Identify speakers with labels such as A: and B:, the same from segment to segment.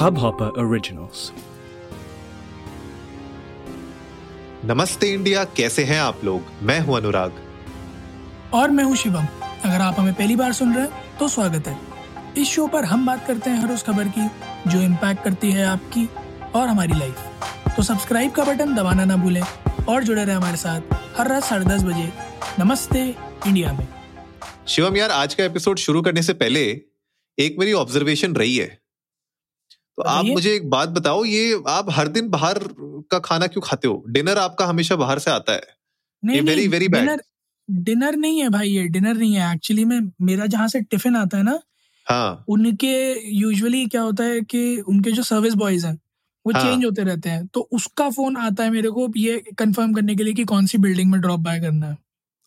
A: Hubhopper Originals.
B: नमस्ते India कैसे हैं आप लोग? मैं हूँ अनुराग।
C: और मैं हूँ शिवम। अगर आप हमें पहली बार सुन रहे हैं तो स्वागत है। इस शो पर हम बात करते हैं हर उस खबर की जो इम्पैक्ट करती है आपकी और हमारी लाइफ तो सब्सक्राइब का बटन दबाना ना भूलें और जुड़े रहे हमारे साथ हर रात साढ़े दस बजे नमस्ते इंडिया में।
B: शिवम यार आज का एपिसोड शुरू करने से पहले एक मेरी ऑब्जर्वेशन रही है। तो आप मुझे एक बात बताओ ये आप हर दिन बाहर का खाना क्यों खाते हो? डिनर आपका हमेशा बाहर से आता है।
C: नहीं डिनर नहीं है भाई ये डिनर नहीं है। एक्चुअली में मेरा जहाँ से टिफ़िन आता है ना
B: हाँ।
C: उनके यूजुअली क्या होता है कि उनके जो सर्विस बॉयज़ हैं वो
B: हाँ।
C: चेंज होते रहते हैं। तो उसका फ़ोन आता है मेरे को ये कंफर्म करने के लिए कि कौन सी बिल्डिंग में ड्रॉप बाय करना है।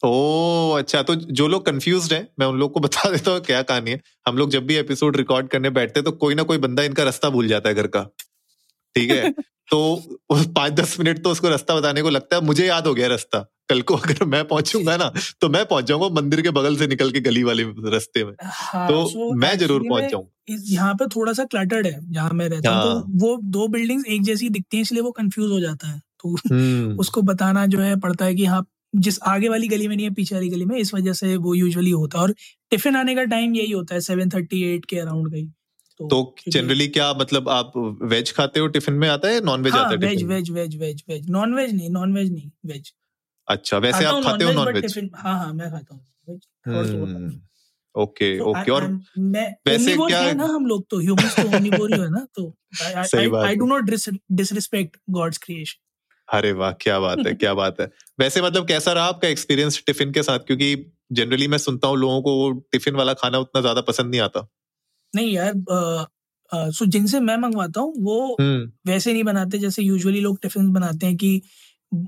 B: ओ अच्छा तो जो लोग कंफ्यूज हैं मैं उन लोग को बता देता हूँ क्या कहानी है। हम लोग जब भी एपिसोड रिकॉर्ड करने बैठते हैं तो कोई ना कोई बंदा इनका रास्ता भूल जाता है घर का। ठीक है? तो पाँच दस मिनट तो उसको रास्ता बताने को लगता है मुझे याद हो गया रास्ता। कल को अगर मैं पहुंचूँगा ना तो मैं पहुँच जाऊँगा मंदिर के बगल से निकल के गली वाले रास्ते में।
C: हाँ,
B: तो
C: so
B: मैं ज़रूर पहुँच जाऊँगा।
C: यहाँ पे थोड़ा सा क्लटर्ड है जहाँ मैं रहता हूँ
B: हाँ।
C: तो वो दो बिल्डिंग्स एक जैसी दिखती हैं इसलिए वो कंफ्यूज हो जाता है। तो
B: हम्म।
C: उसको बताना जो है पड़ता है कि हाँ जिस आगे वाली गली में नहीं है पीछे वाली गली में इस वजह से वो यूजुअली होता है। और टिफ़िन आने का टाइम यही होता है सेवन थर्टी एट के अराउंड का ही
B: तो जनरली क्या मतलब आप वेज खाते हो टिफ़िन में आता है नॉन वेज
C: हाँ
B: आता है
C: veg veg veg veg veg non veg नहीं नॉन वेज नहीं वेज
B: अच्छा वैसे आप खाते हो नॉन वेज
C: हाँ हाँ मैं खाता हूँ तो होता है।
B: ओके
C: तो
B: ओके और वैसे क्या-
C: है ना हम लोग तो ह्यूमंस तो omnivore ही है ना तो I do not disrespect God's creation
B: अरे वाह क्या बात है क्या बात है। वैसे मतलब कैसा रहा आपका एक्सपीरियंस टिफ़िन के साथ? क्योंकि जनरली मैं सुनता हूँ लोगों को वो टिफ़िन वाला खाना उतना ज़्यादा पसंद नहीं आता।
C: नहीं यार सो जिनसे मैं मंगवाता हूँ वो
B: हम्म।
C: वैसे नहीं बनाते जैसे यूजुअली लोग टिफ़िन बनाते हैं कि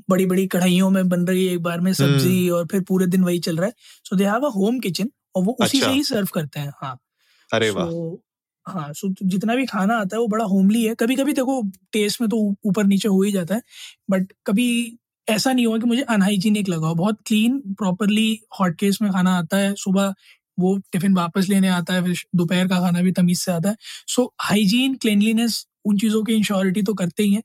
C: बड़ी बड़ी कढ़ाइयों में बन रही है एक बार में सब्ज़ी और फिर पूरे दिन वही चल रहा है। So they have a home kitchen और वो उसी
B: अच्छा।
C: से ही सर्व करते हैं हाँ।
B: अरे वाह।
C: So, हाँ सो जितना भी खाना आता है वो बड़ा होमली है। कभी कभी देखो टेस्ट में तो ऊपर नीचे हो ही जाता है बट कभी ऐसा नहीं हुआ कि मुझे अनहाइजीनिक लगा हो। बहुत क्लीन प्रॉपरली हॉट केस में खाना आता है सुबह वो टिफ़िन वापस लेने आता है फिर दोपहर का खाना भी तमीज से आता है। सो हाइजीन क्लिनलीनेस उन चीज़ों की इंश्योरिटी तो करते ही हैं।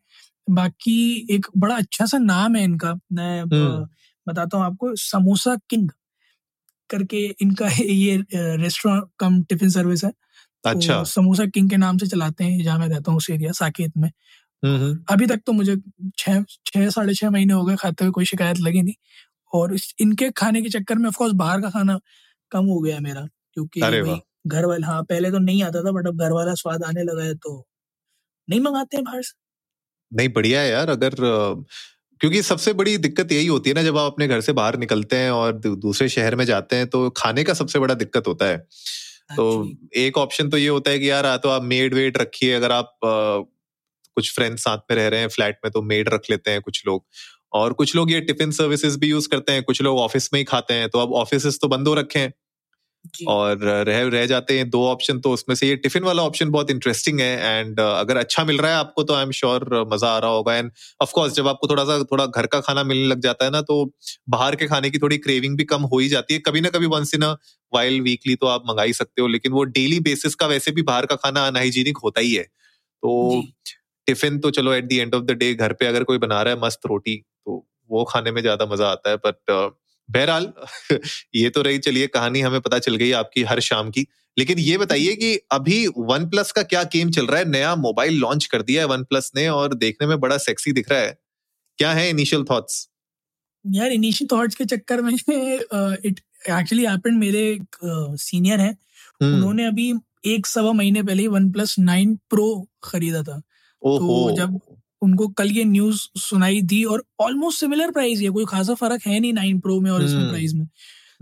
C: बाकी एक बड़ा अच्छा सा नाम है इनका मैं
B: हम्म।
C: बताता हूँ आपको समोसा किंग करके इनका ये रेस्टोरेंट कम टिफ़िन सर्विस है। तो
B: अच्छा।
C: समोसा किंग के नाम से चलाते हैं जहाँ मैं रहता हूँ उस एरिया साकेत में। अभी तक तो मुझे छः छः साढ़े छः महीने हो गए खाते हुए कोई शिकायत लगी नहीं। और इस, इनके खाने के चक्कर में ऑफकोर्स बाहर का खाना कम हो गया मेरा क्योंकि। घर वाले हाँ पहले तो नहीं आता था बट अब घर वाला स्वाद आने लगा है तो नहीं मंगाते हैं बाहर से।
B: नहीं बढ़िया है यार अगर क्योंकि सबसे बड़ी दिक्कत यही होती है ना जब आप अपने घर से बाहर निकलते हैं और दूसरे शहर में जाते हैं तो खाने का सबसे बड़ा दिक्कत होता है। तो एक ऑप्शन तो ये होता है कि यार तो आप मेड वेड रखिए अगर आप आ, कुछ फ्रेंड्स साथ में रह रहे हैं फ्लैट में तो मेड रख लेते हैं कुछ लोग। और कुछ लोग ये टिफ़िन सर्विसेज़ भी यूज़ करते हैं कुछ लोग ऑफ़िस में ही खाते हैं तो अब ऑफ़िस तो बंद हो रखे हैं। और रह रह जाते हैं दो ऑप्शन तो उसमें से ये टिफ़िन वाला ऑप्शन बहुत इंटरेस्टिंग है एंड अगर अच्छा मिल रहा है आपको तो आई एम श्योर मज़ा आ रहा होगा। एंड ऑफ़ कोर्स जब आपको थोड़ा सा थोड़ा घर का खाना मिलने लग जाता है ना तो बाहर के खाने की थोड़ी क्रेविंग भी कम हो ही जाती है। कभी ना कभी वंस इन वाइल वीकली तो आप मंगा ही सकते हो लेकिन वो डेली बेसिस का वैसे भी बाहर का खाना अनहाइजीनिक होता ही है। तो टिफ़िन तो चलो at the end of the day घर पे अगर कोई बना रहा है मस्त रोटी तो वो खाने में ज़्यादा मज़ा आता है बट बहरहाल ये तो रही चलिए कहानी हमें पता चल गई आपकी हर शाम की। लेकिन ये बताइए कि अभी वन प्लस का क्या गेम चल रहा है? नया मोबाइल लॉन्च कर दिया है वन प्लस ने और देखने में बड़ा सेक्सी दिख रहा है। क्या है इनिशियल थॉट्स
C: यार इनिशियल थॉट्स के चक्कर में इट एक्चुअली हैपेंड मेरे सीनियर हैं।
B: हम्म।
C: उन्होंने अभी एक सवा महीने पहले वन प्लस नाइन प्रो खरीदा था। तो जब उनको कल ये न्यूज़ सुनाई दी और ऑलमोस्ट सिमिलर प्राइस है कोई खासा फ़र्क है नहीं नाइन प्रो में और इसमें
B: हम्म।
C: प्राइस में।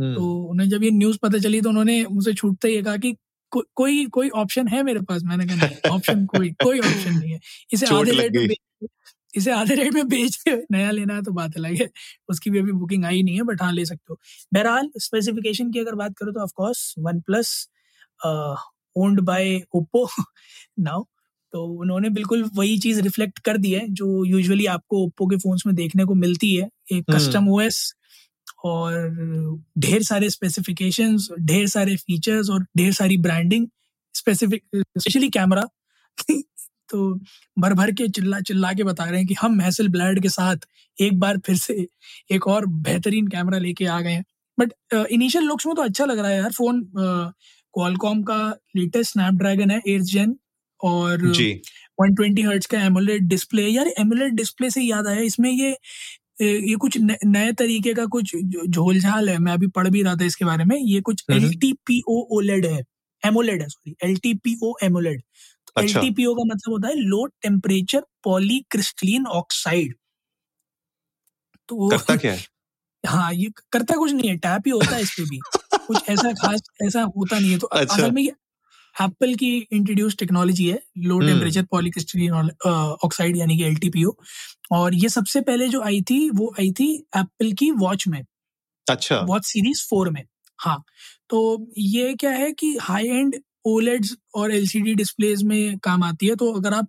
B: हम्म,
C: तो उन्हें जब ये न्यूज़ पता चली तो उन्होंने मुझसे छूटते ही कहा कि को, कोई कोई ऑप्शन है मेरे पास? मैंने कहा ऑप्शन कोई कोई ऑप्शन नहीं है। इसे आधे रेट में इसे आधे रेट में बेच नया लेना है तो बात अलग है। उसकी भी अभी बुकिंग आई नहीं है बट हाँ ले सकते हो। बहरहाल स्पेसिफिकेशन की अगर बात करो तो of course OnePlus owned by Oppo now तो उन्होंने बिल्कुल वही चीज़ रिफ्लेक्ट कर दी है जो यूजुअली आपको ओप्पो के फोन्स में देखने को मिलती है। एक
B: हम्म।
C: कस्टम ओएस और ढेर सारे स्पेसिफिकेशंस ढेर सारे फीचर्स और ढेर सारी ब्रांडिंग स्पेसिफिक स्पेशली कैमरा तो भर भर के चिल्ला चिल्ला के बता रहे हैं कि हम हैसल ब्लैड के साथ एक बार फिर से एक और बेहतरीन कैमरा लेके आ गए हैं। बट इनिशियल लुक्स में तो अच्छा लग रहा है यार। फ़ोन क्वालकॉम का लेटेस्ट स्नैपड्रैगन है एट जेन और
B: जी।
C: 120 हर्ट्ज का एमुलेट डिस्प्ले यार एमुलेट डिस्प्ले से याद आया इसमें ये ये कुछ नए तरीके का कुछ झोलझाल है मैं अभी पढ़ भी रहा था इसके बारे में ये कुछ L T P O OLED है एमोलेड है sorry L T P O AMOLED. L T P O का मतलब होता है लो टेम्परेचर पॉलीक्रिस्टलिन ऑक्साइड।
B: तो करता क्या है?
C: हाँ ये करता कुछ नहीं है टैप ही होता है इसमें भी कुछ ऐसा खास ऐसा होता नहीं है तो अच्छा। असल में एप्पल की इंट्रोड्यूस टेक्नोलॉजी है लो टेम्परेचर पॉलीक्रिस्टलिन ऑक्साइड यानी कि एलटीपीओ और ये सबसे पहले जो आई थी वो आई थी एप्पल की वॉच में।
B: अच्छा।
C: वॉच सीरीज़ फोर में हाँ। तो ये क्या है कि हाई एंड ओलेड्स और एलसीडी डिस्प्लेज में काम आती है तो अगर आप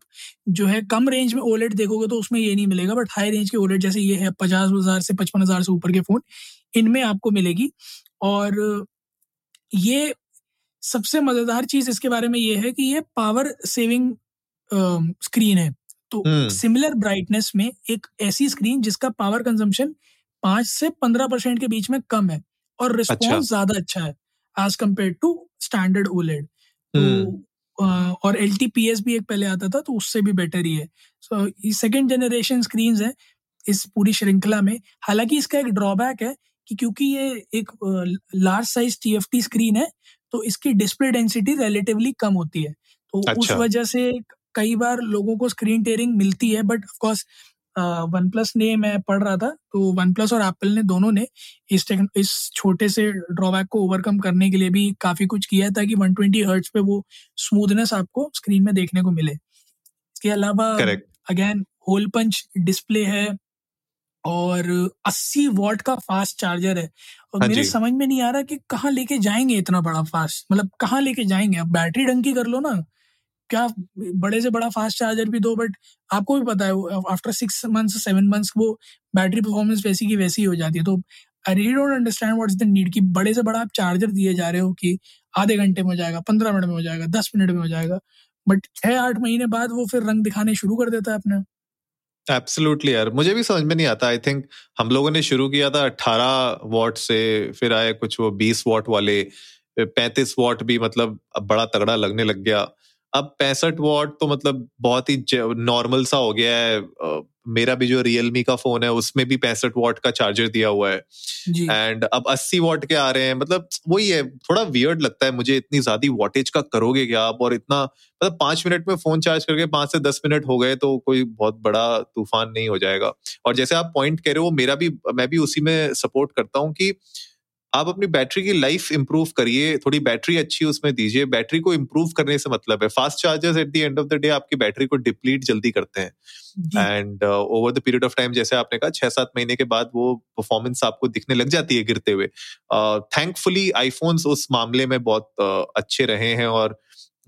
C: जो है कम रेंज में ओलेड देखोगे तो उसमें ये नहीं मिलेगा बट हाई रेंज के ओलेड जैसे ये है पचास हज़ार से पचपन हज़ार से ऊपर के फ़ोन इनमें आपको मिलेगी। और ये सबसे मज़ेदार चीज़ इसके बारे में ये है कि ये पावर सेविंग स्क्रीन है। तो सिमिलर ब्राइटनेस में एक ऐसी स्क्रीन जिसका पावर कंजम्पशन पाँच से पंद्रह परसेंट के बीच में कम है और रिस्पॉन्स अच्छा। ज़्यादा अच्छा है as compare to standard OLED तो और एलटीपीएस भी एक पहले आता था तो उससे भी बेटर ही है। So so, second generation screen है इस पूरी श्रृंखला में। हालाँकि इसका एक ड्रॉबैक है कि क्योंकि ये एक लार्ज साइज़ टीएफटी स्क्रीन है तो इसकी डिस्प्ले डेंसिटी रिलेटिवली कम होती है। तो अच्छा। उस वजह से कई बार लोगों को स्क्रीन टेयरिंग मिलती है बट ऑफकोर्स वन प्लस ने मैं पढ़ रहा था तो वन प्लस और एप्पल ने दोनों ने इस इस छोटे से ड्रॉबैक को ओवरकम करने के लिए भी काफ़ी कुछ किया है ताकि 120 हर्ट्ज पे वो स्मूथनेस आपको स्क्रीन में देखने को मिले। इसके अलावा अगेन होल पंच डिस्प्ले है और 80 वॉट का फास्ट चार्जर है। और हाँ मेरे समझ में नहीं आ रहा कि कहाँ लेके जाएँगे इतना बड़ा फास्ट? मतलब कहाँ लेके जाएँगे? अब बैटरी डंकी कर लो ना। क्या बड़े से बड़ा फास्ट चार्जर भी दो बट आपको भी पता है after six months seven months वो बैटरी परफॉर्मेंस वैसी की वैसी हो जाती है। तो I really don't understand what's the need कि बड़े से बड़ा आप चार्जर दिए जा रहे हो कि आधे घंटे में हो जाएगा पंद्रह मिनट में हो जाएगा दस मिनट में हो जाएगा बट छः आठ महीने बाद वो फिर रंग दिखाने शुरू कर देता है अपने।
B: एब्सोल्युटली यार। मुझे भी समझ में नहीं आता। आई थिंक हम लोगों ने शुरू किया था अट्ठारह वॉट से, फिर आए कुछ वो बीस वॉट वाले पैंतीस वॉट भी मतलब बड़ा तगड़ा लगने लग गया। अब पैंसठ वॉट तो मतलब बहुत ही नॉर्मल सा हो गया है। मेरा भी जो रियलमी का फ़ोन है उसमें भी पैंसठ वॉट का चार्जर दिया हुआ है। एंड अब अस्सी वॉट के आ रहे हैं। मतलब वही है थोड़ा वियर्ड लगता है मुझे इतनी ज़्यादा वॉटेज का करोगे क्या आप? और इतना मतलब पाँच मिनट में फ़ोन चार्ज करके पाँच से दस मिनट हो गए तो कोई बहुत बड़ा तूफ़ान नहीं हो जाएगा। और जैसे आप पॉइंट कह रहे हो मेरा भी मैं भी उसी में सपोर्ट करता हूँ कि आप अपनी बैटरी की लाइफ इंप्रूव करिए थोड़ी बैटरी अच्छी उसमें दीजिए। बैटरी को इंप्रूव करने से मतलब है fast chargers at the end of the day आपकी बैटरी को डिप्लीट जल्दी करते हैं। And over the period of time जैसे आपने कहा छह सात महीने के बाद वो परफॉर्मेंस आपको दिखने लग जाती है गिरते हुए। थैंकफुली uh, आईफोन्स उस मामले में बहुत uh, अच्छे रहे हैं और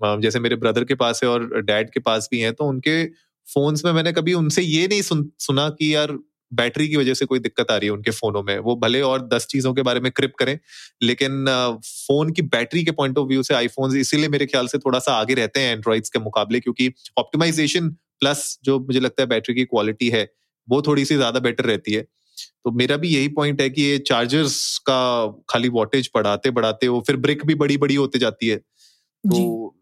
B: uh, जैसे मेरे ब्रदर के पास है और डैड के पास भी है तो उनके फोन्स में मैंने कभी उनसे ये नहीं सुन, सुना कि यार बैटरी की वजह से कोई दिक्कत आ रही है उनके फोनों में। वो भले और दस चीज़ों के बारे में क्रिप करें लेकिन फ़ोन की बैटरी के पॉइंट ऑफ़ व्यू से आईफोन इसीलिए मेरे ख्याल से थोड़ा सा आगे रहते हैं एंड्रॉइड्स के मुकाबले क्योंकि ऑप्टिमाइजेशन प्लस जो मुझे लगता है बैटरी की क्वालिटी है वो थोड़ी सी ज़्यादा बेटर रहती है। तो मेरा भी यही पॉइंट है कि ये चार्जर्स का खाली वॉटेज बढ़ाते बढ़ाते वो फिर ब्रिक भी बड़ी बड़ी होती जाती है। तो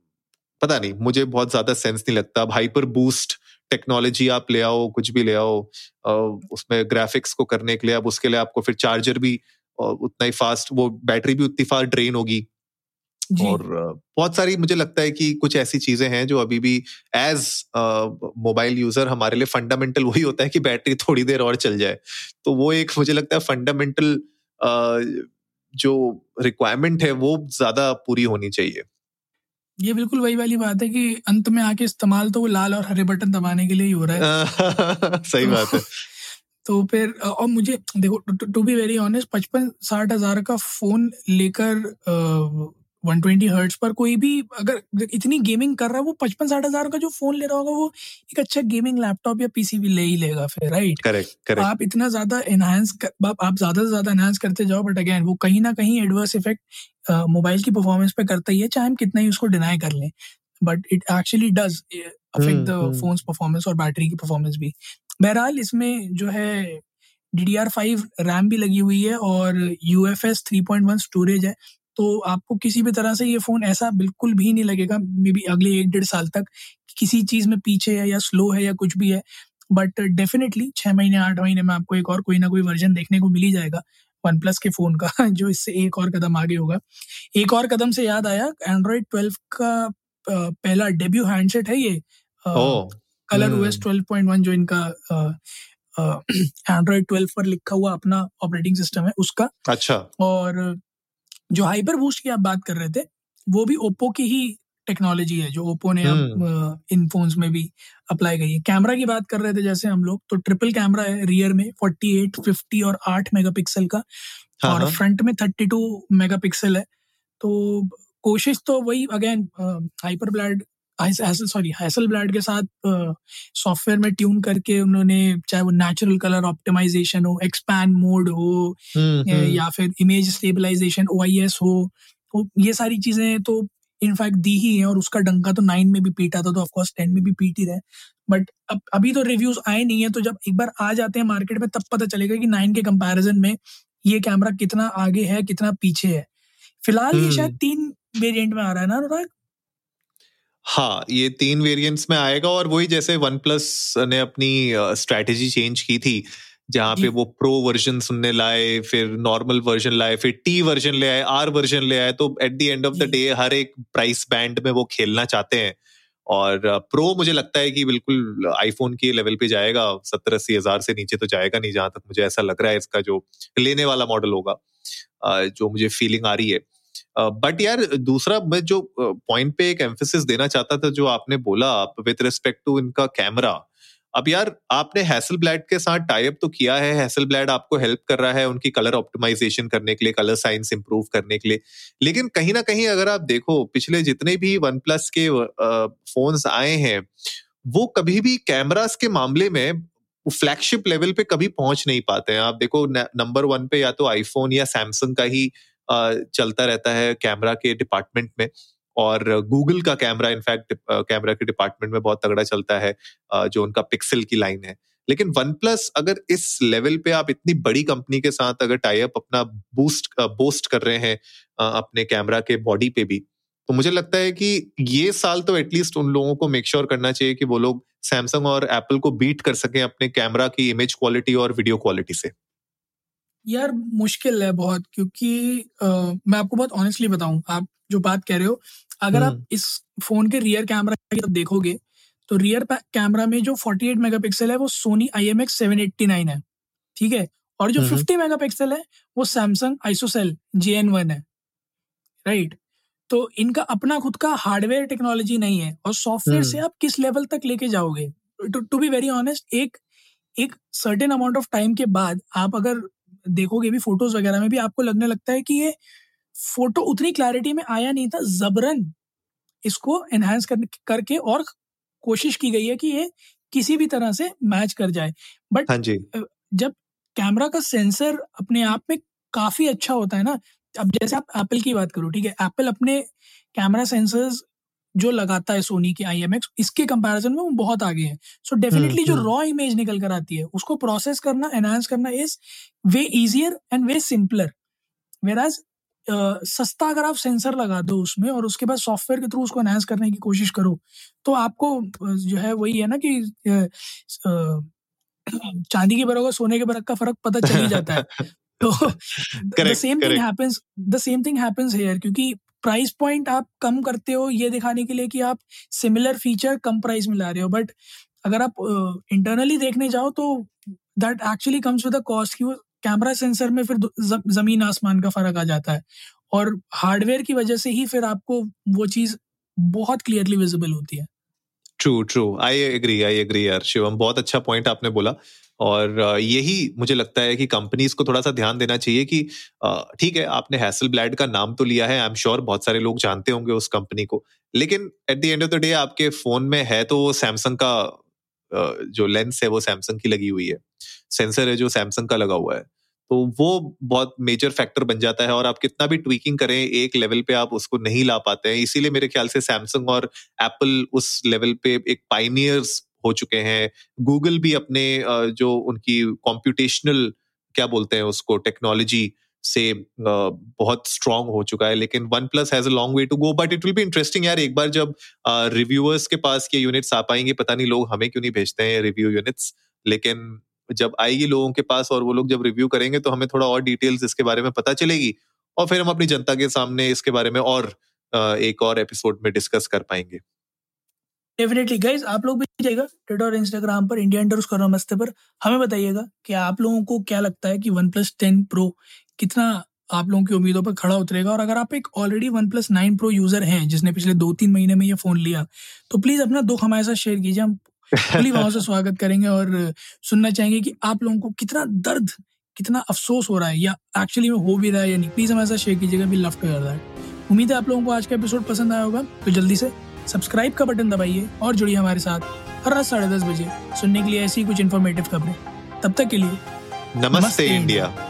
B: पता नहीं मुझे बहुत ज़्यादा सेंस नहीं लगता। हाइपर बूस्ट टेक्नोलॉजी आप ले आओ कुछ भी ले आओ उसमें ग्राफिक्स को करने के लिए अब उसके लिए आपको फिर चार्जर भी उतना ही फास्ट वो बैटरी भी उतनी फास्ट ड्रेन होगी। और बहुत सारी मुझे लगता है कि कुछ ऐसी चीज़ें हैं जो अभी भी एज मोबाइल यूज़र हमारे लिए फंडामेंटल वही होता है कि बैटरी थोड़ी देर और चल जाए। तो वो एक मुझे लगता है फंडामेंटल जो रिक्वायरमेंट है वो ज़्यादा पूरी होनी चाहिए।
C: ये बिल्कुल वही वाली बात है कि अंत में आके इस्तेमाल तो वो लाल और हरे बटन दबाने के लिए ही हो रहा
B: है। सही तो, बात है।
C: तो फिर और मुझे देखो टू बी वेरी ऑनेस्ट पचपन साठ हज़ार का फ़ोन लेकर 120 हर्ट्ज पर कोई भी अगर इतनी गेमिंग कर रहा है वो पचपन साठ हज़ार का जो फ़ोन ले रहा होगा वो एक अच्छा गेमिंग लैपटॉप या पीसी भी ले ही लेगा फिर राइट
B: करेक्ट करेक्ट
C: आप इतना ज़्यादा एनहांस आप, आप ज़्यादा से ज़्यादा एनहांस करते जाओ बट अगेन वो कहीं ना कहीं एडवर्स इफ़ेक्ट मोबाइल की परफॉर्मेंस पे करता ही है चाहे हम कितना ही उसको डिनाई कर लें। But it actually does affect the phone's performance और बैटरी की परफॉर्मेंस भी। बहरहाल इसमें जो है D D R five RAM भी लगी हुई है और U F S three point one storage है। तो आपको किसी भी तरह से ये फ़ोन ऐसा बिल्कुल भी नहीं लगेगा मे बी अगले एक डेढ़ साल तक किसी चीज़ में पीछे है या स्लो है या कुछ भी है। बट डेफिनेटली छः महीने आठ महीने में आपको एक और कोई ना कोई वर्जन देखने को मिल ही जाएगा वन प्लस के फ़ोन का जो इससे एक और कदम आगे होगा। एक और कदम से याद आया एंड्रॉयड ट्वेल्व का पहला डेब्यू हैंडसेट है ये Color O S twelve point one जो इनका एंड्रॉयड ट्वेल्व पर लिखा हुआ अपना ऑपरेटिंग सिस्टम है उसका।
B: अच्छा।
C: और जो हाइपर बूस्ट की आप बात कर रहे थे वो भी ओप्पो की ही टेक्नोलॉजी है जो ओप्पो ने अब हम्म। इन फोन्स में भी अप्लाई करी है कैमरा की बात कर रहे थे जैसे हम लोग तो ट्रिपल कैमरा है रियर में 48, 50 और 8 मेगापिक्सल का हाँ, और फ्रंट हाँ। में 32 मेगापिक्सल है तो कोशिश तो वही again hyper blad sorry Hasselblad के साथ सॉफ्टवेयर में ट्यून करके उन्होंने चाहे वो नेचुरल कलर ऑप्टिमाइजेशन हो एक्सपैंड मोड हो हम्म, हम्म। या फिर इमेज स्टेबलाइजेशन ओआईएस हो तो ये सारी चीज़ें तो इनफैक्ट दी ही है और उसका डंका तो नाइन में भी पीटा था तो ऑफकोर्स टेन में भी पीट ही रहे बट अब अभी तो रिव्यूज़ आए नहीं है तो जब एक बार आ जाते हैं मार्केट में तब पता चलेगा कि नाइन के कंपैरिजन में ये कैमरा कितना आगे है कितना पीछे है फ़िलहाल ये शायद हम्म। तीन वेरिएंट में आ रहा है ना अनुराग
B: हाँ ये तीन वेरिएंट्स में आएगा और वही जैसे वन प्लस ने अपनी स्ट्रैटेजी चेंज की थी जहाँ पे वो प्रो वर्जन सुनने लाए फिर नॉर्मल वर्जन लाए फिर टी वर्जन ले आए आर वर्जन ले आए तो at the end of the day हर एक प्राइस बैंड में वो खेलना चाहते हैं। और प्रो मुझे लगता है कि बिल्कुल आईफोन के लेवल पे जाएगा सत्तर अस्सी हज़ार से नीचे तो जाएगा नहीं जहाँ तक मुझे ऐसा लग रहा है इसका जो लेने वाला मॉडल होगा जो मुझे फीलिंग आ रही है। बट यार, दूसरा मैं जो पॉइंट पे एक एम्फोसिस देना चाहता था, जो आपने बोला विद रिस्पेक्ट टू इनका कैमरा अब यार आपने हैसल ब्लैड के साथ टाइप तो किया है हैसल ब्लैड आपको हेल्प कर रहा है उनकी कलर ऑप्टिमाइजेशन करने के लिए कलर साइंस इंप्रूव करने के लिए, लेकिन कहीं ना कहीं अगर आप देखो, पिछले जितने भी वन प्लस के फोन्स आए हैं, वो कभी भी कैमरास के मामले में फ्लैगशिप लेवल पे कभी पहुँच नहीं पाते हैं। आप देखो नंबर वन पे या तो आईफोन या सैमसंग का ही चलता रहता है कैमरा के डिपार्टमेंट में और गूगल का कैमरा इनफैक्ट कैमरा के डिपार्टमेंट में बहुत तगड़ा चलता है जो उनका पिक्सल की लाइन है। लेकिन वन प्लस अगर इस लेवल पे आप इतनी बड़ी कंपनी के साथ अगर टाइप अपना बूस्ट बोस्ट कर रहे हैं अपने कैमरा के बॉडी पे भी तो मुझे लगता है कि ये साल तो एटलीस्ट उन लोगों को मेक श्योर sure करना चाहिए कि वो लोग सैमसंग और एप्पल को बीट कर सकें अपने कैमरा की इमेज क्वालिटी और वीडियो क्वालिटी से।
C: यार मुश्किल है बहुत क्योंकि आ, मैं आपको बहुत ऑनेस्टली बताऊँ आप जो बात कह रहे हो अगर आप हम्म। इस फ़ोन के रियर कैमरा की तरफ़ देखोगे तो रियर कैमरा में जो 48 मेगापिक्सल है वो Sony I M X seven eighty nine है ठीक है और जो 50 मेगापिक्सल है वो Samsung ISOCELL J N one है राइट तो इनका अपना खुद का हार्डवेयर टेक्नोलॉजी नहीं है और सॉफ्टवेयर से हम्म। आप किस लेवल तक लेके जाओगे टू बी वेरी ऑनेस्ट एक एक सर्टेन अमाउंट ऑफ़ टाइम के बाद आप अगर देखोगे भी फ़ोटोज़ वगैरह में भी आपको लगने लगता है कि ये फ़ोटो उतनी क्लैरिटी में आया नहीं था जबरन इसको एनहांस कर, करके और कोशिश की गई है कि ये किसी भी तरह से मैच कर जाए। बट हाँ जी। जब कैमरा का सेंसर अपने आप में काफ़ी अच्छा होता है ना अब जैसे आप एप्पल की बात करो ठीक है? एप्पल अपने कैमरा सेंसर्स जो लगाता है सोनी के आईएमएक्स इसके कंपैरिजन में वो बहुत आगे है। सो डेफिनेटली जो रॉ हम्म, इमेज। निकल कर आती है उसको प्रोसेस करना एनहांस करना is way easier and way simpler whereas सस्ता अगर आप सेंसर लगा दो उसमें और उसके बाद सॉफ्टवेयर के थ्रू उसको एनहांस करने की कोशिश करो तो आपको जो है वही है ना कि चांदी के बरक और सोने के बरक का फ़र्क पता चल ही जाता है। तो the same thing happens the same thing happens here क्योंकि प्राइस पॉइंट आप कम करते हो ये दिखाने के लिए कि आप सिमिलर फीचर कम प्राइस में ला रहे हो। बट अगर आप इंटरनली uh, देखने जाओ तो that actually comes with the cost की वो कैमरा सेंसर में फिर ज़मीन आसमान का फ़र्क आ जाता है। और हार्डवेयर की वजह से ही फिर आपको वो चीज़ बहुत क्लियरली विजिबल होती है।
B: True true I agree I agree यार. शिवम, बहुत अच्छा पॉइंट आपने बोला। और यही मुझे लगता है कि कंपनीज़ को थोड़ा सा ध्यान देना चाहिए कि ठीक है, आपने हैसल ब्लैड का नाम तो लिया है आई एम श्योर बहुत सारे लोग जानते होंगे उस कंपनी को। लेकिन at the end of the day आपके फ़ोन में है तो वो सैमसंग का जो लेंस है वो सैमसंग की लगी हुई है। सेंसर है जो सैमसंग का लगा हुआ है। तो वो बहुत मेजर फैक्टर बन जाता है और आप कितना भी ट्वीकिंग करें, एक लेवल पे आप उसको नहीं ला पाते हैं। इसीलिए मेरे ख्याल से सैमसंग और एप्पल उस लेवल पे एक पाइनियर्स हो चुके हैं। गूगल भी अपने जो उनकी कॉम्प्यूटेशनल क्या बोलते हैं उसको टेक्नोलॉजी से बहुत स्ट्रांग हो चुका है। लेकिन OnePlus has a long way to go but it will be interesting यार एक बार जब रिव्यूअर्स के पास ये यूनिट्स आ पाएँगे, पता नहीं लोग हमें क्यों नहीं भेजते हैं रिव्यू यूनिट्स लेकिन जब आएगी लोगों के पास और वो लोग जब रिव्यू करेंगे तो हमें थोड़ा और डिटेल्स इसके बारे में पता चलेगी और फिर हम अपनी जनता के सामने इसके बारे में और एक और एपिसोड में डिस्कस कर पाएँगे।
C: डेफिनेटली गाइज़ आप लोग भी जाइएगा ट्विटर और इंस्टाग्राम पर इंडिया इंडर उसका नमस्ते पर। हमें बताइएगा कि आप लोगों को क्या लगता है कि वन प्लस टेन प्रो कितना आप लोगों की उम्मीदों पर खड़ा उतरेगा? और अगर आप एक already OnePlus nine pro user हैं, जिसने पिछले दो तीन महीने में ये फ़ोन लिया तो प्लीज़ अपना दुख हमारे साथ शेयर कीजिए। हम खुली वहाँ से स्वागत करेंगे और सुनना चाहेंगे कि आप लोगों को कितना दर्द कितना अफसोस हो रहा है या एक्चुअली में हो भी रहा है या नहीं। प्लीज़ हमारे साथ शेयर कीजिएगा भी लव टू दैट उम्मीद है आप लोगों को आज का एपिसोड पसंद आया होगा तो जल्दी से सब्सक्राइब का बटन दबाइए और जुड़िए हमारे साथ हर रात साढ़े दस बजे सुनने के लिए ऐसी कुछ इन्फॉर्मेटिव खबरें। तब तक के लिए
B: नमस्ते, नमस्ते इंडिया।